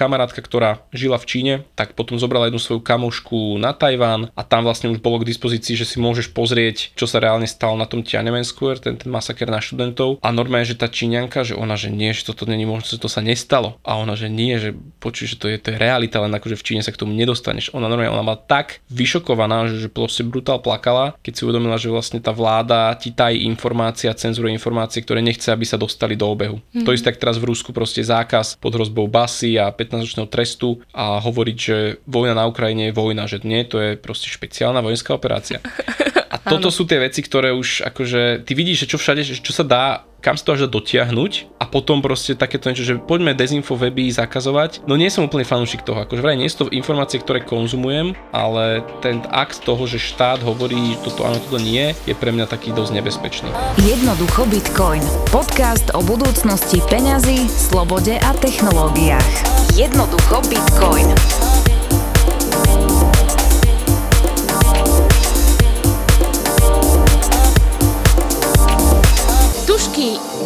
kamarátka, ktorá žila v Číne, tak potom zobrala jednu svoju kamošku na Tajván a tam vlastne už bolo k dispozícii, že si môžeš pozrieť, čo sa reálne stalo na tom Tiananmen Square, ten, ten masaker na študentov. A normálne, že tá Číňanka, že ona, že nie, že toto není možné, že to sa nestalo. A ona, že nie, že počuj, že to je, to je realita, len akože v Číne sa k tomu nedostaneš. Ona normálne, ona bola tak vyšokovaná, že, že proste brutál plakala, keď si uvedomila, že vlastne tá vláda ti tají informácia, cenzuruje informácie, ktoré nechce, aby sa dostali do obehu. Mm. To isté, tak teraz v Rusku proste zákaz pod hrozbou basy a 15-ročného trestu a hovoriť, že vojna na Ukrajine je vojna, že nie, to je proste špeciálna vojenská operácia. A toto sú tie veci, ktoré už akože, ty vidíš, že čo všade, že čo sa dá kam sa to až dá dotiahnuť a potom proste takéto niečo, že poďme dezinfo weby zakazovať. No nie som úplne fanúšik toho, akože vraj nie sú to informácie, ktoré konzumujem, ale ten akt toho, že štát hovorí toto áno, toto nie, je pre mňa taký dosť nebezpečný. Jednoducho Bitcoin. Podcast o budúcnosti peňazí, slobode a technológiách. Jednoducho Bitcoin.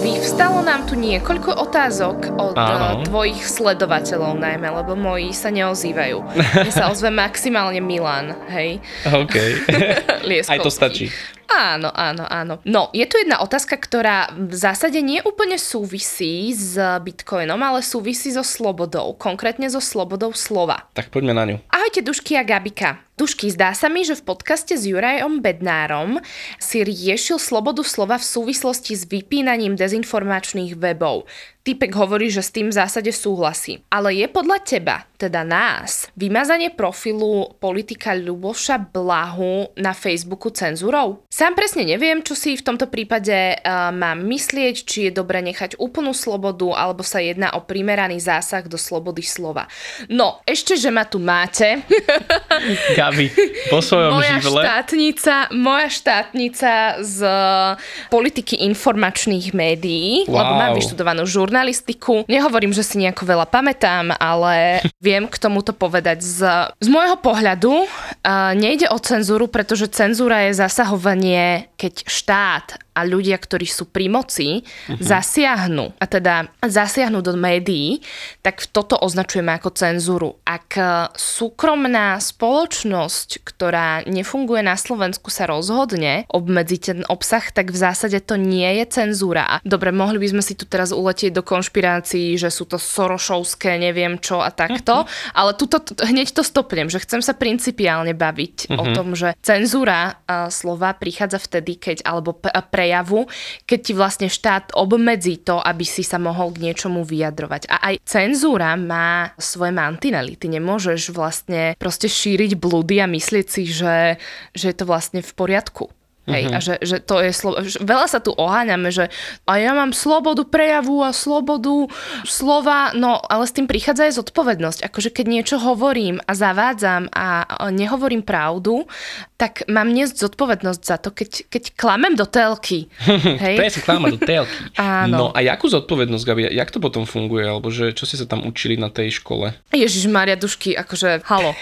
Vyvstalo nám tu niekoľko otázok od Áno. Eh, tvojich sledovateľov najmä, lebo moji sa neozývajú. Mne sa ozve maximálne Milan, hej? OK. Aj to stačí. Áno, áno, áno. No, je tu jedna otázka, ktorá v zásade nie úplne súvisí s Bitcoinom, ale súvisí so slobodou, konkrétne so slobodou slova. Tak poďme na ňu. Ahojte Dušky a Gabika. Dušky, zdá sa mi, že v podcaste s Jurajom Bednárom si riešil slobodu slova v súvislosti s vypínaním dezinformačných webov. Typek hovorí, že s tým v zásade súhlasí. Ale je podľa teba, teda nás, vymazanie profilu politika Ľuboša Blahu na Facebooku cenzúrou? Sám presne neviem, čo si v tomto prípade uh, mám myslieť, či je dobre nechať úplnú slobodu, alebo sa jedná o primeraný zásah do slobody slova. No, ešte, že ma tu máte. Gabi, po svojom moja živle. Štátnica, moja štátnica z politiky informačných médií, wow. lebo mám vyštudovanú žurnalistiku žurnalistiku. Nehovorím, že si nejako veľa pamätám, ale viem k tomuto povedať. Z, z môjho pohľadu uh, nejde o cenzúru, pretože cenzúra je zasahovanie, keď štát a ľudia, ktorí sú pri moci, uh-huh. zasiahnu, a teda zasiahnu do médií, tak toto označujeme ako cenzúru. Ak e, súkromná spoločnosť, ktorá nefunguje na Slovensku, sa rozhodne obmedziť ten obsah, tak v zásade to nie je cenzúra. Dobre, mohli by sme si tu teraz uletieť do konšpirácií, že sú to sorošovské, neviem čo a takto, uh-huh. ale tuto hneď to stopnem, že chcem sa principiálne baviť uh-huh. o tom, že cenzúra uh, slova prichádza vtedy, keď, alebo pre prejavu, keď ti vlastne štát obmedzí to, aby si sa mohol k niečomu vyjadrovať. A aj cenzúra má svoje mantinely. Ty nemôžeš vlastne proste šíriť blúdy a myslieť si, že, že je to vlastne v poriadku. Hej, uh-huh. a že, že to je slovo. Veľa sa tu oháňame, že a ja mám slobodu prejavu a slobodu slova, no ale s tým prichádza aj zodpovednosť. Akože keď niečo hovorím a zavádzam a nehovorím pravdu, tak mám niesť zodpovednosť za to, keď, keď klamem do telky. Hej? Presne, klamem do telky. Áno. No a jakú zodpovednosť, Gabi, jak to potom funguje? Alebo že čo si sa tam učili na tej škole? Ježiš Maria Dušky, akože halo.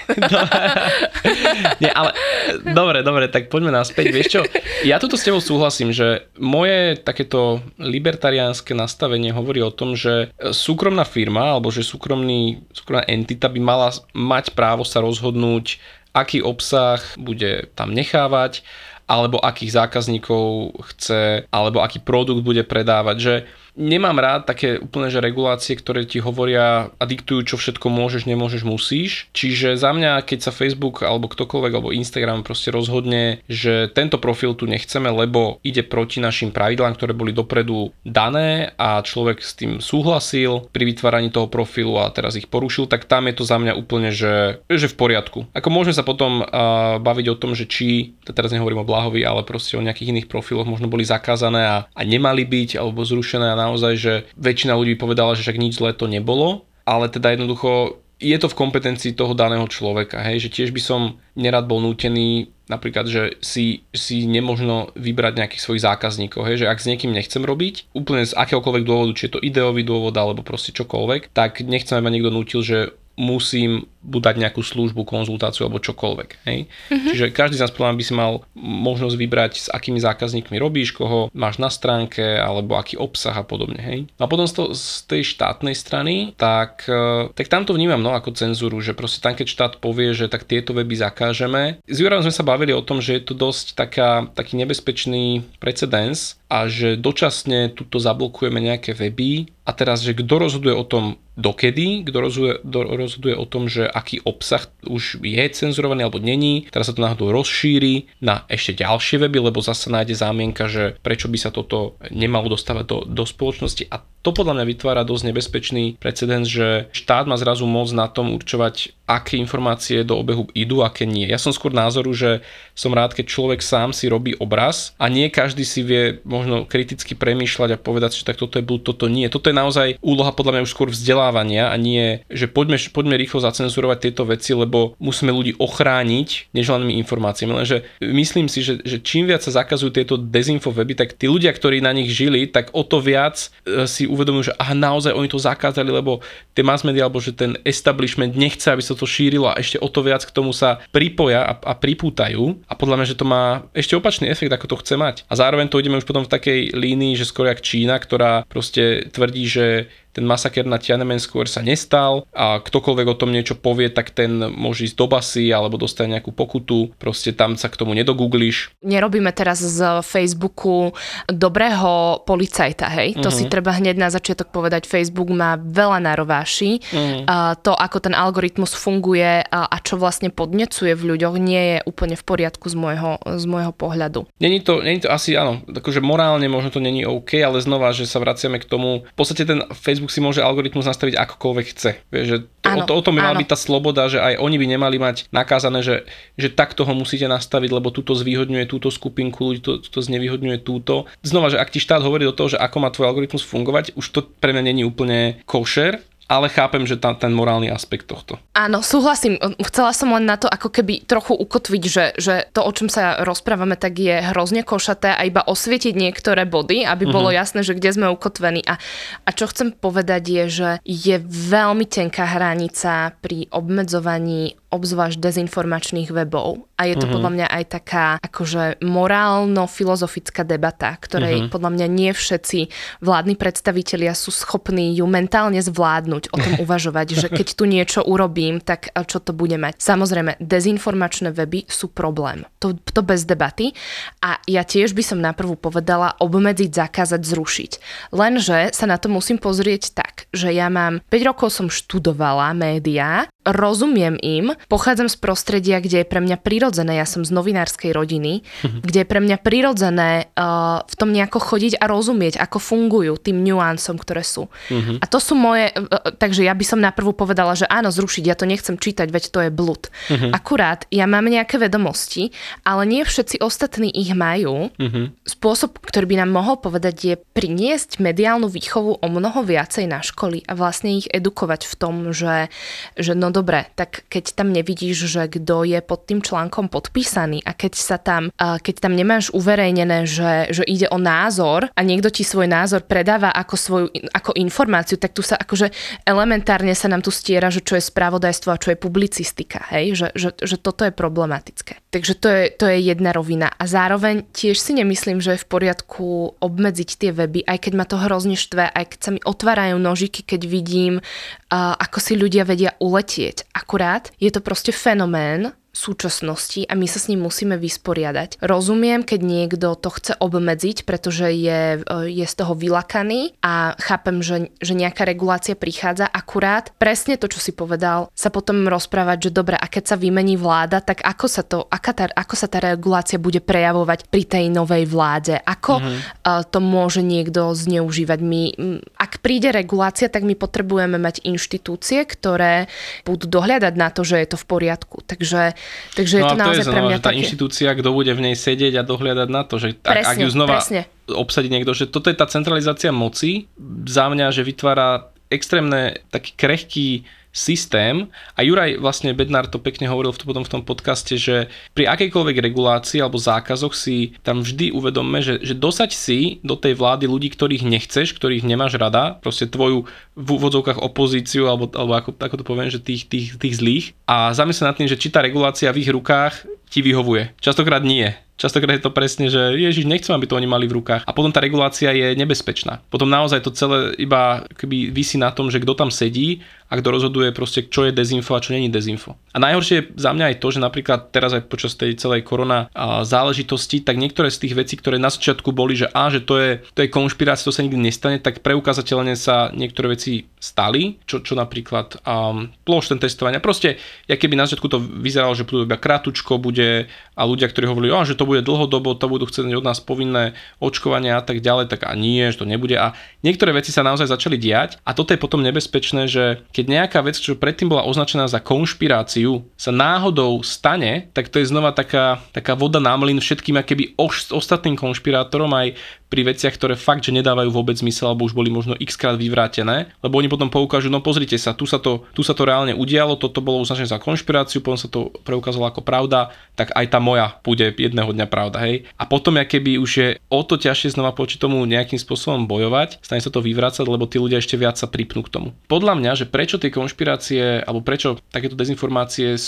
Nie, ale dobre, dobre, tak poďme naspäť. Vieš čo, ja toto s tebou súhlasím, že moje takéto libertariánske nastavenie hovorí o tom, že súkromná firma alebo že súkromný, súkromná entita by mala mať právo sa rozhodnúť, aký obsah bude tam nechávať, alebo akých zákazníkov chce, alebo aký produkt bude predávať. Že Nemám rád také úplne že regulácie, ktoré ti hovoria a diktujú, čo všetko môžeš, nemôžeš, musíš. Čiže za mňa, keď sa Facebook alebo ktokoľvek alebo Instagram proste rozhodne, že tento profil tu nechceme, lebo ide proti našim pravidlám, ktoré boli dopredu dané a človek s tým súhlasil pri vytváraní toho profilu a teraz ich porušil, tak tam je to za mňa úplne, že, že v poriadku. Ako môžeme sa potom uh, baviť o tom, že či, teraz nehovorím o Blahovi, ale proste o nejakých iných profiloch možno boli zakázané a, a nemali byť alebo zrušené a naozaj, že väčšina ľudí povedala, že však nič zlé to nebolo, ale teda jednoducho je to v kompetencii toho daného človeka, hej, že tiež by som nerad bol nútený napríklad, že si, si nemožno vybrať nejakých svojich zákazníkov, hej, že ak s niekým nechcem robiť, úplne z akéhokoľvek dôvodu, či je to ideový dôvod alebo proste čokoľvek, tak nechcem, aby ma niekto nútil, že musím budať nejakú službu, konzultáciu alebo čokoľvek. Hej? Mm-hmm. Čiže každý z nás by si mal možnosť vybrať, s akými zákazníkmi robíš, koho máš na stránke, alebo aký obsah a podobne. Hej? A potom z, to, z tej štátnej strany, tak, e, tak tam to vnímam no, ako cenzúru, že proste tam, keď štát povie, že tak tieto weby zakážeme. S Jurajom sme sa bavili o tom, že je to dosť taká, taký nebezpečný precedens a že dočasne tuto zablokujeme nejaké weby a teraz, že kto rozhoduje o tom dokedy, kto rozhoduje, rozhoduje o tom, že aký obsah už je cenzurovaný alebo není, teraz sa to náhodou rozšíri na ešte ďalšie weby, lebo zase nájde zámienka, že prečo by sa toto nemalo dostávať do, do spoločnosti. A to podľa mňa vytvára dosť nebezpečný precedens, že štát má zrazu moc na tom určovať, aké informácie do obehu idú, aké nie. Ja som skôr názoru, že som rád, keď človek sám si robí obraz a nie každý si vie možno kriticky premýšľať a povedať, že tak toto je blúd, toto nie. Toto je naozaj úloha podľa mňa už skôr vzdelávania a nie, že poďme, poďme rýchlo zacenzurovať tieto veci, lebo musíme ľudí ochrániť neželanými informáciami. Lenže myslím si, že, že čím viac sa zakazujú tieto dezinfo weby, tak tí ľudia, ktorí na nich žili, tak o to viac e, si uvedomujú, že aha, naozaj oni to zakázali, lebo tie mass media, alebo že ten establishment nechce, aby sa to šírilo a ešte o to viac k tomu sa pripoja a, a pripútajú a podľa mňa, že to má ešte opačný efekt, ako to chce mať. A zároveň to ideme už potom v takej línii, že skoro jak Čína, ktorá proste tvrdí, že ten masaker na Tiananmen Square sa nestal a ktokoľvek o tom niečo povie, tak ten môže ísť do basy alebo dostať nejakú pokutu, proste tam sa k tomu nedogoogliš. Nerobíme teraz z Facebooku dobrého policajta, hej? Uh-huh. To si mhm. treba hneď na začiatok povedať, Facebook má veľa narováši. Uh-huh. A to, ako ten algoritmus funguje a, a čo vlastne podnecuje v ľuďoch, nie je úplne v poriadku z môjho, z môjho pohľadu. Není to, není to asi, áno, akože morálne možno to není OK, ale znova, že sa vraciame k tomu, v podstate ten Facebook Facebook si môže algoritmus nastaviť akokoľvek chce. Vieš, že to, áno, o, to, o tom by mala byť tá sloboda, že aj oni by nemali mať nakázané, že, že takto ho musíte nastaviť, lebo túto zvýhodňuje túto skupinku ľudí, to, to znevýhodňuje túto. Znova, že ak ti štát hovorí do toho, že ako má tvoj algoritmus fungovať, už to pre mňa není úplne košer, ale chápem, že tam ten morálny aspekt tohto. Áno, súhlasím. Chcela som len na to ako keby trochu ukotviť, že, že to, o čom sa rozprávame, tak je hrozne košaté a iba osvietiť niektoré body, aby bolo uh-huh. jasné, že kde sme ukotvení. A, a čo chcem povedať je, že je veľmi tenká hranica pri obmedzovaní obzvlášť dezinformačných webov. A je to uh-huh. podľa mňa aj taká akože morálno-filozofická debata, ktorej uh-huh. podľa mňa nie všetci vládni predstavitelia sú schopní ju mentálne zvládnuť, o tom uvažovať, že keď tu niečo urobím, tak čo to bude mať. Samozrejme, dezinformačné weby sú problém. To, to bez debaty. A ja tiež by som naprvu povedala obmedziť, zakázať, zrušiť. Lenže sa na to musím pozrieť tak, že ja mám 5 rokov som študovala médiá, rozumiem im, pochádzam z prostredia, kde je pre mňa prirodzené, ja som z novinárskej rodiny, mm-hmm. kde je pre mňa prirodzené uh, v tom nejako chodiť a rozumieť, ako fungujú tým nuansom, ktoré sú. Mm-hmm. A to sú moje, uh, takže ja by som naprvu povedala, že áno, zrušiť, ja to nechcem čítať, veď to je blud. Mm-hmm. Akurát, ja mám nejaké vedomosti, ale nie všetci ostatní ich majú. Mm-hmm. Spôsob, ktorý by nám mohol povedať, je priniesť mediálnu výchovu o mnoho viacej na školy a vlastne ich edukovať v tom, že, že no dobre, tak keď tam nevidíš, že kto je pod tým článkom podpísaný a keď sa tam, keď tam nemáš uverejnené, že, že ide o názor a niekto ti svoj názor predáva ako svoju ako informáciu, tak tu sa akože elementárne sa nám tu stiera, že čo je spravodajstvo a čo je publicistika, hej? Že, že, že toto je problematické. Takže to je, to je jedna rovina. A zároveň tiež si nemyslím, že je v poriadku obmedziť tie weby, aj keď ma to hrozne štve, aj keď sa mi otvárajú nožiky, keď vidím, ako si ľudia vedia uletieť letieť. Akurát je to proste fenomén, súčasnosti a my sa s ním musíme vysporiadať. Rozumiem, keď niekto to chce obmedziť, pretože je, e, je z toho vylakaný a chápem, že, že nejaká regulácia prichádza akurát. Presne to, čo si povedal, sa potom rozprávať, že dobre, a keď sa vymení vláda, tak ako sa, to, aká tá, ako sa tá regulácia bude prejavovať pri tej novej vláde? Ako mm-hmm. to môže niekto zneužívať? My, ak príde regulácia, tak my potrebujeme mať inštitúcie, ktoré budú dohľadať na to, že je to v poriadku. Takže Takže no je to naozaj pre mňa že tá inštitúcia, kto bude v nej sedieť a dohľadať na to, že presne, ak, ak ju znova presne. obsadí niekto, že toto je tá centralizácia moci, za mňa, že vytvára extrémne taký krehký systém. A Juraj vlastne Bednár to pekne hovoril v, potom v tom podcaste, že pri akejkoľvek regulácii alebo zákazoch si tam vždy uvedomme, že, že dosať si do tej vlády ľudí, ktorých nechceš, ktorých nemáš rada, proste tvoju v úvodzovkách opozíciu, alebo, alebo ako, ako to poviem, že tých, tých, tých zlých a zamysle nad tým, že či tá regulácia v ich rukách ti vyhovuje. Častokrát nie. Častokrát je to presne, že Ježiš, nechcem, aby to oni mali v rukách. A potom tá regulácia je nebezpečná. Potom naozaj to celé iba keby vysí na tom, že kto tam sedí a kto rozhoduje proste, čo je dezinfo a čo není dezinfo. A najhoršie je za mňa aj to, že napríklad teraz aj počas tej celej korona záležitosti, tak niektoré z tých vecí, ktoré na začiatku boli, že a, že to je, to je konšpirácia, to sa nikdy nestane, tak preukázateľne sa niektoré veci stali, čo, čo napríklad um, plošten testovania. Proste, ja keby na začiatku to vyzeralo, že budú iba krátučko, bude a ľudia, ktorí hovorili, že to bude dlhodobo, to budú chcieť od nás povinné očkovania a tak ďalej, tak a nie, že to nebude. A niektoré veci sa naozaj začali diať a toto je potom nebezpečné, že keď nejaká vec, čo predtým bola označená za konšpiráciu, sa náhodou stane, tak to je znova taká, taká voda na mlyn všetkým akéby ostatným konšpirátorom aj pri veciach, ktoré fakt, že nedávajú vôbec zmysel, alebo už boli možno x krát vyvrátené, lebo oni potom poukážu, no pozrite sa, tu sa to, tu sa to reálne udialo, toto bolo označené za konšpiráciu, potom sa to preukázalo ako pravda, tak aj tá moja bude jedného dňa pravda, hej. A potom, keby už je o to ťažšie znova poči tomu nejakým spôsobom bojovať, stane sa to vyvrácať, lebo tí ľudia ešte viac sa pripnú k tomu. Podľa mňa, že prečo tie konšpirácie, alebo prečo takéto dezinformácie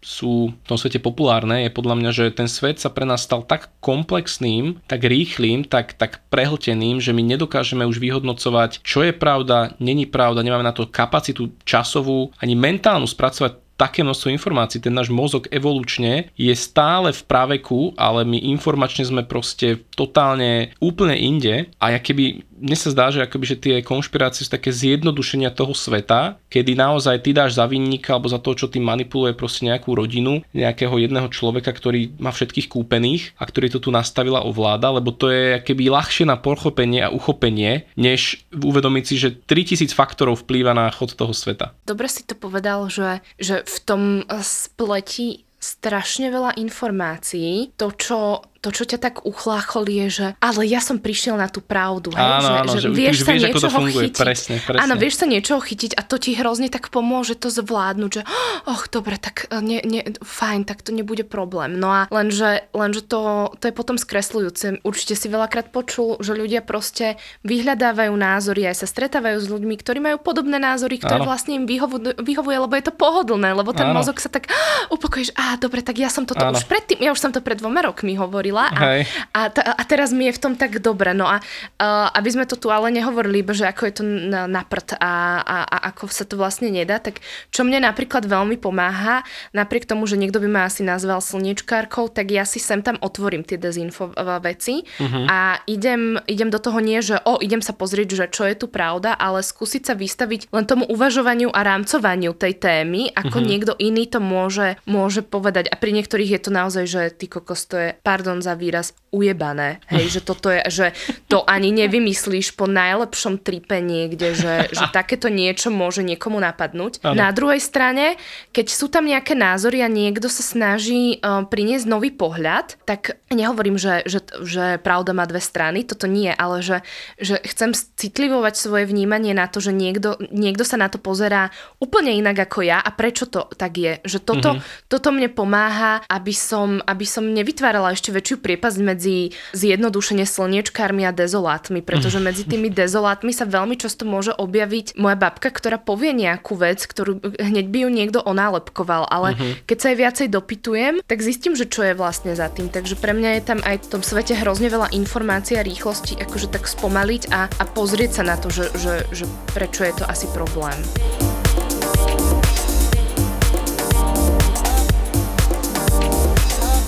sú v tom svete populárne, je podľa mňa, že ten svet sa pre nás stal tak komplexným, tak rýchlým, tak, tak prehlteným, že my nedokážeme už vyhodnocovať, čo je pravda, není pravda, nemáme na to kapacitu časovú ani mentálnu spracovať také množstvo informácií. Ten náš mozog evolučne je stále v praveku, ale my informačne sme proste totálne úplne inde a ja keby mne sa zdá, že, akoby, že tie konšpirácie sú také zjednodušenia toho sveta, kedy naozaj ty dáš za vinníka alebo za to, čo ty manipuluje proste nejakú rodinu, nejakého jedného človeka, ktorý má všetkých kúpených a ktorý to tu nastavila ovláda, lebo to je keby ľahšie na pochopenie a uchopenie, než uvedomiť si, že 3000 faktorov vplýva na chod toho sveta. Dobre si to povedal, že, že v tom spleti strašne veľa informácií. To, čo to, čo ťa tak uchláchol, je, že ale ja som prišiel na tú pravdu. Hej? Áno, že, áno, že, že vieš sa vieš, niečoho funguje. chytiť. Presne, presne. Áno, vieš sa niečoho chytiť a to ti hrozne tak pomôže to zvládnuť, že och, dobre, tak e, ne, ne, fajn, tak to nebude problém. No a lenže, lenže to, to je potom skresľujúce. Určite si veľakrát počul, že ľudia proste vyhľadávajú názory, aj sa stretávajú s ľuďmi, ktorí majú podobné názory, ktoré áno. vlastne im vyhovuje, vyhovuje, lebo je to pohodlné, lebo ten áno. mozog sa tak upokojíš, a dobre, tak ja som toto áno. už predtým, ja už som to pred dvoma rokmi hovorila a, a, t- a teraz mi je v tom tak dobre. No a uh, aby sme to tu ale nehovorili, že ako je to na, na prd a, a, a ako sa to vlastne nedá, tak čo mne napríklad veľmi pomáha, napriek tomu, že niekto by ma asi nazval slniečkárkou, tak ja si sem tam otvorím tie dezinfo veci uh-huh. a idem, idem do toho nie, že o, idem sa pozrieť, že čo je tu pravda, ale skúsiť sa vystaviť len tomu uvažovaniu a rámcovaniu tej témy, ako uh-huh. niekto iný to môže, môže povedať. A pri niektorých je to naozaj, že ty kokos, to je, pardon za výraz, ujebané. Hej, že toto je, že to ani nevymyslíš po najlepšom tripe niekde, že, že takéto niečo môže niekomu napadnúť. Ano. Na druhej strane, keď sú tam nejaké názory a niekto sa snaží um, priniesť nový pohľad, tak nehovorím, že, že, že pravda má dve strany, toto nie, ale že, že chcem citlivovať svoje vnímanie na to, že niekto, niekto sa na to pozerá úplne inak ako ja a prečo to tak je. Že toto, mm-hmm. toto mne pomáha, aby som, aby som nevytvárala ešte väčšiu priepasť medzi zjednodušene slniečkármi a dezolátmi, pretože medzi tými dezolátmi sa veľmi často môže objaviť moja babka, ktorá povie nejakú vec, ktorú hneď by ju niekto onálepkoval, ale uh-huh. keď sa aj viacej dopytujem, tak zistím, že čo je vlastne za tým. Takže pre mňa je tam aj v tom svete hrozne veľa informácií a rýchlosti, akože tak spomaliť a, a pozrieť sa na to, že, že, že prečo je to asi problém.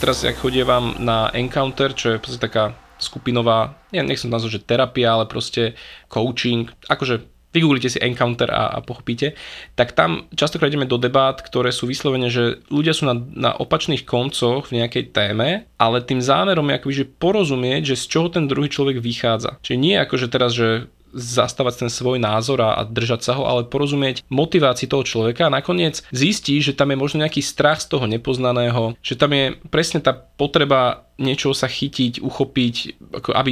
Teraz, ak chodievam na Encounter, čo je proste taká skupinová, ja nechcem nazvať, že terapia, ale proste coaching, akože vygooglite si Encounter a, a pochopíte, tak tam častokrát ideme do debát, ktoré sú vyslovene, že ľudia sú na, na opačných koncoch v nejakej téme, ale tým zámerom je akoby, že porozumieť, že z čoho ten druhý človek vychádza. Čiže nie ako, že teraz, že zastávať ten svoj názor a, držať sa ho, ale porozumieť motivácii toho človeka. A nakoniec zistí, že tam je možno nejaký strach z toho nepoznaného, že tam je presne tá potreba niečo sa chytiť, uchopiť, ako aby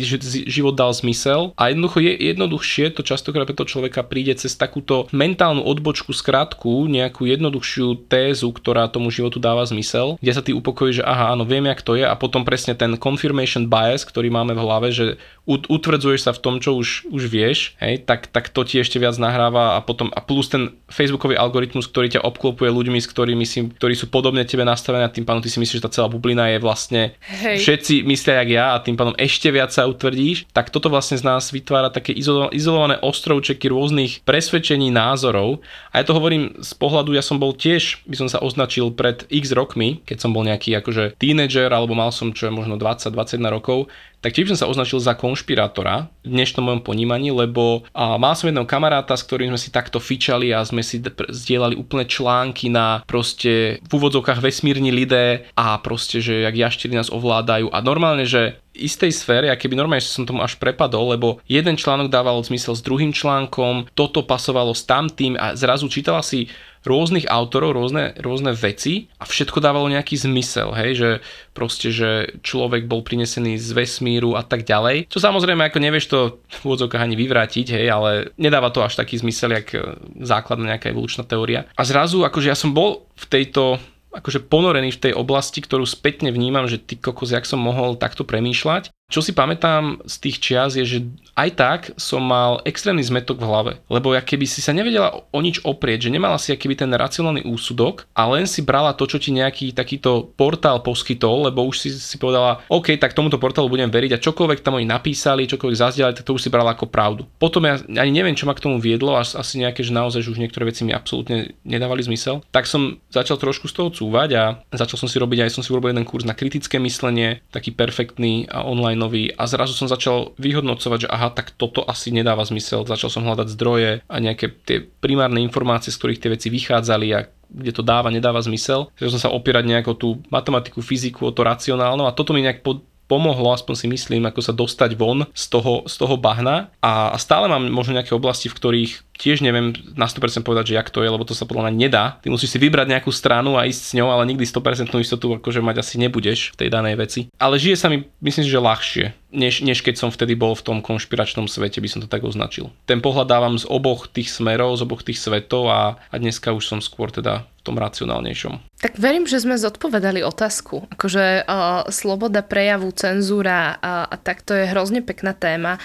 život dal zmysel. A jednoducho je jednoduchšie, to častokrát pre toho človeka príde cez takúto mentálnu odbočku, skratku, nejakú jednoduchšiu tézu, ktorá tomu životu dáva zmysel, kde sa ty upokojí, že aha, áno, viem, jak to je a potom presne ten confirmation bias, ktorý máme v hlave, že utvrdzuješ sa v tom, čo už, už vieš, hej, tak, tak to ti ešte viac nahráva a potom a plus ten Facebookový algoritmus, ktorý ťa obklopuje ľuďmi, s ktorými si, ktorí sú podobne tebe nastavení a tým pádom ty si myslíš, že tá celá bublina je vlastne hej. Všetci myslia jak ja a tým pádom ešte viac sa utvrdíš, tak toto vlastne z nás vytvára také izolované ostrovčeky rôznych presvedčení, názorov. A ja to hovorím z pohľadu, ja som bol tiež, by som sa označil pred x rokmi, keď som bol nejaký akože tínedžer, alebo mal som čo je možno 20-21 rokov, tak tiež som sa označil za konšpirátora v dnešnom mojom ponímaní, lebo a, mal som jedného kamaráta, s ktorým sme si takto fičali a sme si zdieľali úplne články na proste v úvodzovkách vesmírni lidé a proste, že jak jaštíri nás ovládajú. A normálne, že istej sfére, a keby normálne som tomu až prepadol, lebo jeden článok dával zmysel s druhým článkom, toto pasovalo s tamtým a zrazu čítala si rôznych autorov, rôzne, rôzne veci a všetko dávalo nejaký zmysel, hej, že proste, že človek bol prinesený z vesmíru a tak ďalej. Čo samozrejme, ako nevieš to v úvodzovkách ani vyvrátiť, hej, ale nedáva to až taký zmysel, jak e, základná nejaká evolučná teória. A zrazu, akože ja som bol v tejto akože ponorený v tej oblasti, ktorú spätne vnímam, že ty kokos, jak som mohol takto premýšľať. Čo si pamätám z tých čias je, že aj tak som mal extrémny zmetok v hlave, lebo ja keby si sa nevedela o nič oprieť, že nemala si akýby ten racionálny úsudok a len si brala to, čo ti nejaký takýto portál poskytol, lebo už si, si povedala, OK, tak tomuto portálu budem veriť a čokoľvek tam oni napísali, čokoľvek zazdiali, tak to už si brala ako pravdu. Potom ja ani neviem, čo ma k tomu viedlo, až asi nejaké, že naozaj že už niektoré veci mi absolútne nedávali zmysel. Tak som začal trošku z toho cúvať a začal som si robiť, aj som si urobil jeden kurz na kritické myslenie, taký perfektný a online nový a zrazu som začal vyhodnocovať, že aha, tak toto asi nedáva zmysel. Začal som hľadať zdroje a nejaké tie primárne informácie, z ktorých tie veci vychádzali a kde to dáva, nedáva zmysel. Začal som sa opierať nejako tú matematiku, fyziku, o to racionálno a toto mi nejak pod, pomohlo, aspoň si myslím, ako sa dostať von z toho, z toho bahna a stále mám možno nejaké oblasti, v ktorých tiež neviem na 100% povedať, že jak to je, lebo to sa podľa mňa nedá. Ty musíš si vybrať nejakú stranu a ísť s ňou, ale nikdy 100% istotu akože mať asi nebudeš v tej danej veci. Ale žije sa mi, myslím si, že ľahšie, než, než keď som vtedy bol v tom konšpiračnom svete, by som to tak označil. Ten pohľad dávam z oboch tých smerov, z oboch tých svetov a, a dneska už som skôr teda v tom racionálnejšom. Tak verím, že sme zodpovedali otázku. Akože uh, sloboda prejavu, cenzúra a, a tak to je hrozne pekná téma,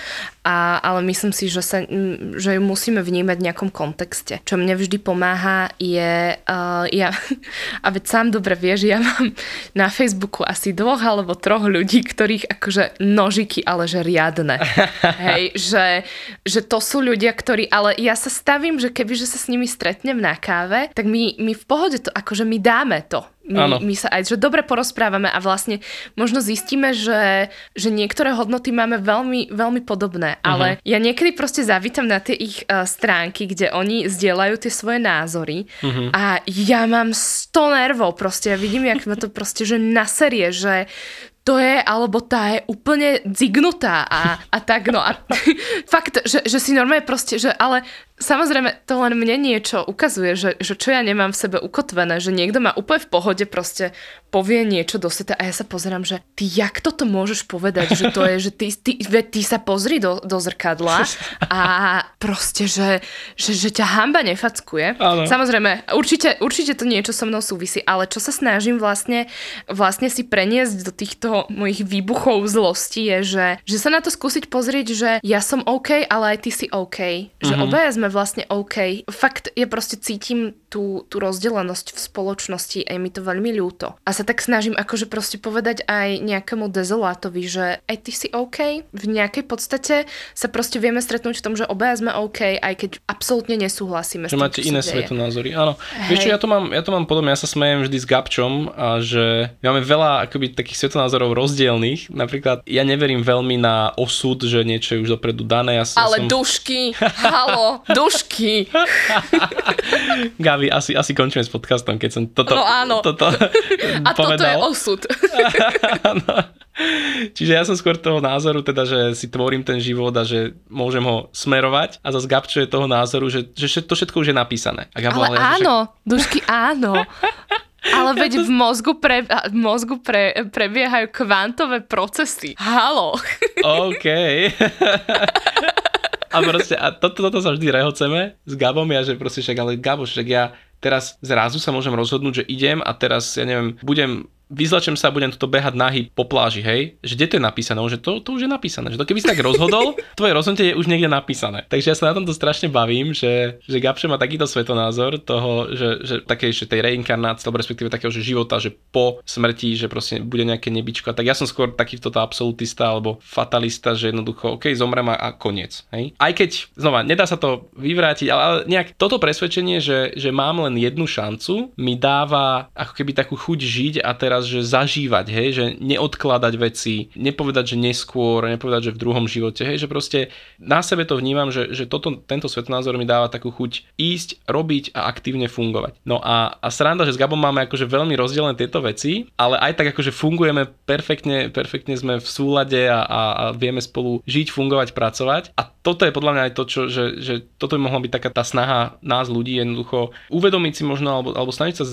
a, ale myslím si, že, sa, že ju musíme vnímať vnímať v nejakom kontexte. Čo mne vždy pomáha je, uh, ja, a veď sám dobre vieš, ja mám na Facebooku asi dvoch alebo troch ľudí, ktorých akože nožiky, ale že riadne. Hej, že, že to sú ľudia, ktorí, ale ja sa stavím, že keby že sa s nimi stretnem na káve, tak my, my v pohode to, akože my dáme to my, my sa aj že dobre porozprávame a vlastne možno zistíme, že, že niektoré hodnoty máme veľmi, veľmi podobné, uh-huh. ale ja niekedy proste zavítam na tie ich uh, stránky, kde oni zdieľajú tie svoje názory uh-huh. a ja mám 100 nervov proste, ja vidím, jak ma to proste, že na série, že to je, alebo tá je úplne zignutá a, a tak, no a fakt, že, že si normálne proste, že ale Samozrejme, to len mne niečo ukazuje, že, že čo ja nemám v sebe ukotvené, že niekto ma úplne v pohode proste povie niečo do sveta a ja sa pozerám, že ty jak toto môžeš povedať, že to je, že ty, ty, ty, ty sa pozri do, do zrkadla a proste, že, že, že ťa hamba nefackuje. Ale. Samozrejme, určite, určite to niečo so mnou súvisí, ale čo sa snažím vlastne, vlastne si preniesť do týchto mojich výbuchov zlosti je, že, že sa na to skúsiť pozrieť, že ja som OK, ale aj ty si OK. Že mm-hmm. obaja sme vlastne OK. Fakt, ja proste cítim tú, tú rozdelenosť v spoločnosti a je mi to veľmi ľúto. A sa tak snažím akože proste povedať aj nejakému dezolátovi, že aj ty si OK. V nejakej podstate sa proste vieme stretnúť v tom, že obaja sme OK, aj keď absolútne nesúhlasíme že s tým, máte iné svetonázory. Áno. Hej. Vieš čo, ja to mám, ja to mám podobne, ja sa smejem vždy s Gabčom a že máme veľa akoby takých svetonázorov rozdielných. Napríklad ja neverím veľmi na osud, že niečo je už dopredu dané. Ja Ale som... dušky, halo, dušky. Gabi, asi, asi, asi končíme s podcastom, keď som toto, no, áno. toto A povedal. toto je osud. Čiže ja som skôr toho názoru, teda, že si tvorím ten život a že môžem ho smerovať a zase Gabčo je toho názoru, že, že to všetko už je napísané. A Gabo, ale, ale áno, však... dušky áno. Ale veď v mozgu, pre, v mozgu pre, prebiehajú kvantové procesy. Halo. OK. A proste, a toto, toto sa vždy rehoceme s Gabom, ja že proste však, ale Gabo, však ja teraz zrazu sa môžem rozhodnúť, že idem a teraz, ja neviem, budem vyzlačem sa a budem toto behať nahy po pláži, hej? Že kde to je napísané? Že to, to už je napísané. Že to keby si tak rozhodol, tvoje rozhodnutie je už niekde napísané. Takže ja sa na tomto strašne bavím, že, že Gabše má takýto svetonázor toho, že, že také, že tej reinkarnácie, alebo respektíve takého že života, že po smrti, že proste bude nejaké nebičko. Tak ja som skôr takýto absolutista alebo fatalista, že jednoducho, OK, zomrem a, a koniec. Hej? Aj keď, znova, nedá sa to vyvrátiť, ale, ale nejak toto presvedčenie, že, že mám len jednu šancu, mi dáva ako keby takú chuť žiť a teraz teraz, že zažívať, hej, že neodkladať veci, nepovedať, že neskôr, nepovedať, že v druhom živote, hej, že proste na sebe to vnímam, že, že toto, tento svetonázor mi dáva takú chuť ísť, robiť a aktívne fungovať. No a, a sranda, že s Gabom máme akože veľmi rozdelené tieto veci, ale aj tak akože fungujeme perfektne, perfektne sme v súlade a, a, a vieme spolu žiť, fungovať, pracovať. A toto je podľa mňa aj to, čo, že, že toto by mohla byť taká tá snaha nás ľudí jednoducho uvedomiť si možno alebo, alebo snažiť sa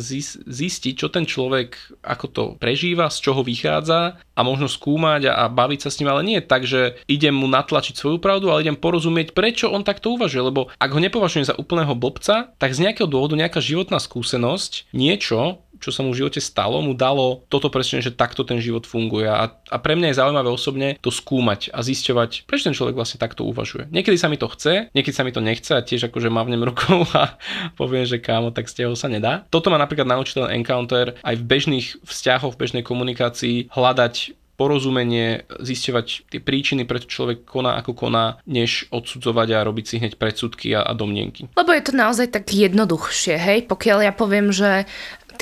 zistiť, čo ten človek, ako to prežíva, z čoho vychádza a možno skúmať a, a baviť sa s ním, ale nie tak, že idem mu natlačiť svoju pravdu, ale idem porozumieť, prečo on takto uvažuje, lebo ak ho nepovažujem za úplného blbca, tak z nejakého dôvodu nejaká životná skúsenosť, niečo, čo sa mu v živote stalo, mu dalo toto presne, že takto ten život funguje. A, a pre mňa je zaujímavé osobne to skúmať a zisťovať, prečo ten človek vlastne takto uvažuje. Niekedy sa mi to chce, niekedy sa mi to nechce a tiež akože mávnem rukou a poviem, že kámo, tak z sa nedá. Toto ma napríklad naučil ten encounter aj v bežných vzťahoch, v bežnej komunikácii hľadať porozumenie, zisťovať tie príčiny, prečo človek koná ako koná, než odsudzovať a robiť si hneď predsudky a, a domnienky. Lebo je to naozaj tak jednoduchšie, hej? Pokiaľ ja poviem, že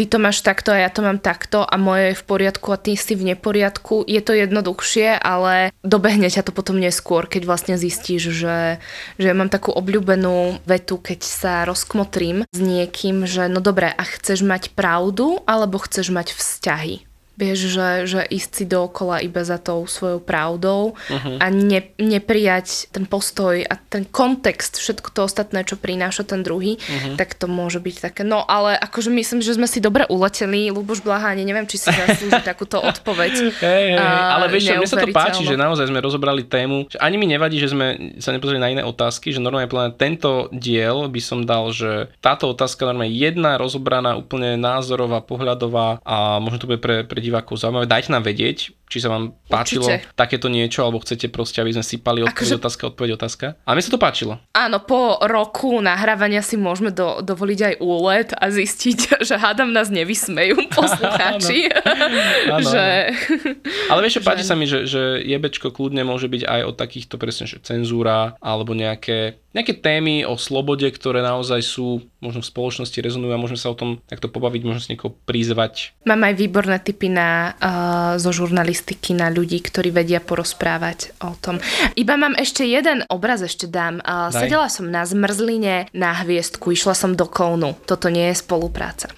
ty to máš takto a ja to mám takto a moje je v poriadku a ty si v neporiadku, je to jednoduchšie, ale dobehne ťa to potom neskôr, keď vlastne zistíš, že, že mám takú obľúbenú vetu, keď sa rozkmotrím s niekým, že no dobre, a chceš mať pravdu alebo chceš mať vzťahy? Vieš, že, že ísť si dookola iba za tou svojou pravdou uh-huh. a ne, neprijať ten postoj a ten kontext, všetko to ostatné, čo prináša ten druhý, uh-huh. tak to môže byť také. No ale akože myslím, že sme si dobre uleteli. Luboš Blaha, ani neviem, či si zaslúži takúto odpoveď. Hey, hey, ale vieš, mne sa to páči, že naozaj sme rozobrali tému. Ani mi nevadí, že sme sa nepozreli na iné otázky, že normálne plne tento diel by som dal, že táto otázka normálne jedna rozobraná, úplne názorová, pohľadová a možno to bude pre, pre divákov zaujímavé. Dajte nám vedieť, či sa vám páčilo Určite. takéto niečo, alebo chcete proste, aby sme sypali odpoveď, akože... otázka, odpoveď, otázka. A mne sa to páčilo. Áno, po roku nahrávania si môžeme do, dovoliť aj úlet a zistiť, že hádam nás nevysmejú poslucháči. áno. že... Ale vieš, čo, páči sa mi, že, že jebečko kľudne môže byť aj o takýchto presne, že cenzúra, alebo nejaké nejaké témy o slobode, ktoré naozaj sú, možno v spoločnosti rezonujú a môžeme sa o tom takto pobaviť, možno s niekoho prizvať. Mám aj výborné typy na, uh, zo žurnalistiky na ľudí, ktorí vedia porozprávať o tom. Iba mám ešte jeden obraz, ešte dám. Uh, sedela som na zmrzline na hviezdku, išla som do Kounu. Toto nie je spolupráca.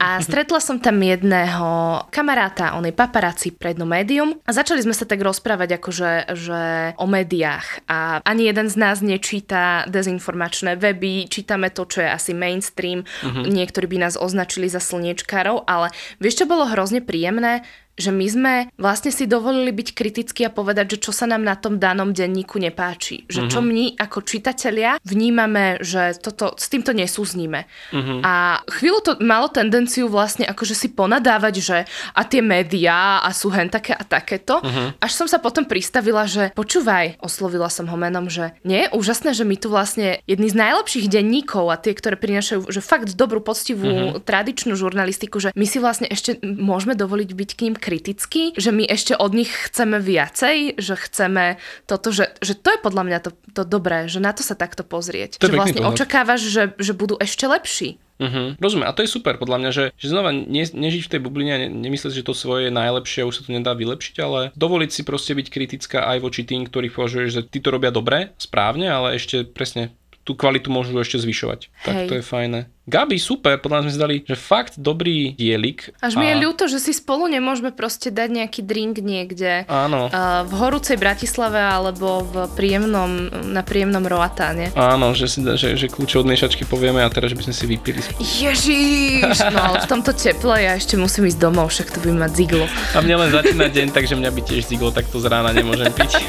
A stretla som tam jedného kamaráta, on je paparáci pre jedno médium a začali sme sa tak rozprávať akože že o médiách a ani jeden z nás nečíta dezinformačné weby, čítame to, čo je asi mainstream, uh-huh. niektorí by nás označili za slniečkárov, ale vieš, čo bolo hrozne príjemné? Gemini že my sme vlastne si dovolili byť kritickí a povedať, že čo sa nám na tom danom denníku nepáči. Že čo mhm. my ako čitatelia vnímame, že toto, s týmto nesúzníme. Uh-huh. A chvíľu to malo tendenciu vlastne akože si ponadávať, že a tie médiá a sú hen také a takéto. Uh-huh. Až som sa potom pristavila, že počúvaj, oslovila som ho menom, že nie je úžasné, že my tu vlastne jedný z najlepších denníkov a tie, ktoré prinášajú že fakt dobrú, poctivú, uh-huh. tradičnú žurnalistiku, že my si vlastne ešte môžeme dovoliť byť k ním kritickí, že my ešte od nich chceme viacej, že chceme toto, že, že to je podľa mňa to, to dobré, že na to sa takto pozrieť. To že vlastne pohľad. očakávaš, že, že budú ešte lepší. Uh-huh. Rozumiem, a to je super podľa mňa, že, že znova ne, nežiť v tej bubline a ne, nemyslieť, že to svoje je najlepšie a už sa to nedá vylepšiť, ale dovoliť si proste byť kritická aj voči tým, ktorých považuješ, že ty to robia dobre, správne, ale ešte presne tú kvalitu môžu ešte zvyšovať. Hej. Tak to je fajné. Gabi, super, podľa nás sme si dali, že fakt dobrý dielik. Až mi je ľúto, že si spolu nemôžeme proste dať nejaký drink niekde. Áno. Uh, v horúcej Bratislave alebo v príjemnom, na príjemnom Roatáne. Áno, že, si, že, že kľúče od miešačky povieme a teraz, že by sme si vypili. Ježiš, no ale v tomto teple ja ešte musím ísť domov, však to by mať ziglo. A mne len začína deň, takže mňa by tiež ziglo takto z rána nemôžem piť.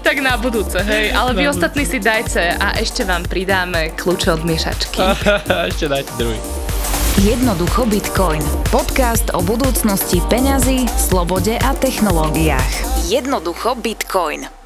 tak na budúce, hej. Ale vy ostatní si dajte a ešte vám pridáme kľúče od miešačky. Ešte dajte druhý. Jednoducho Bitcoin. Podcast o budúcnosti peňazí, slobode a technológiách. Jednoducho Bitcoin.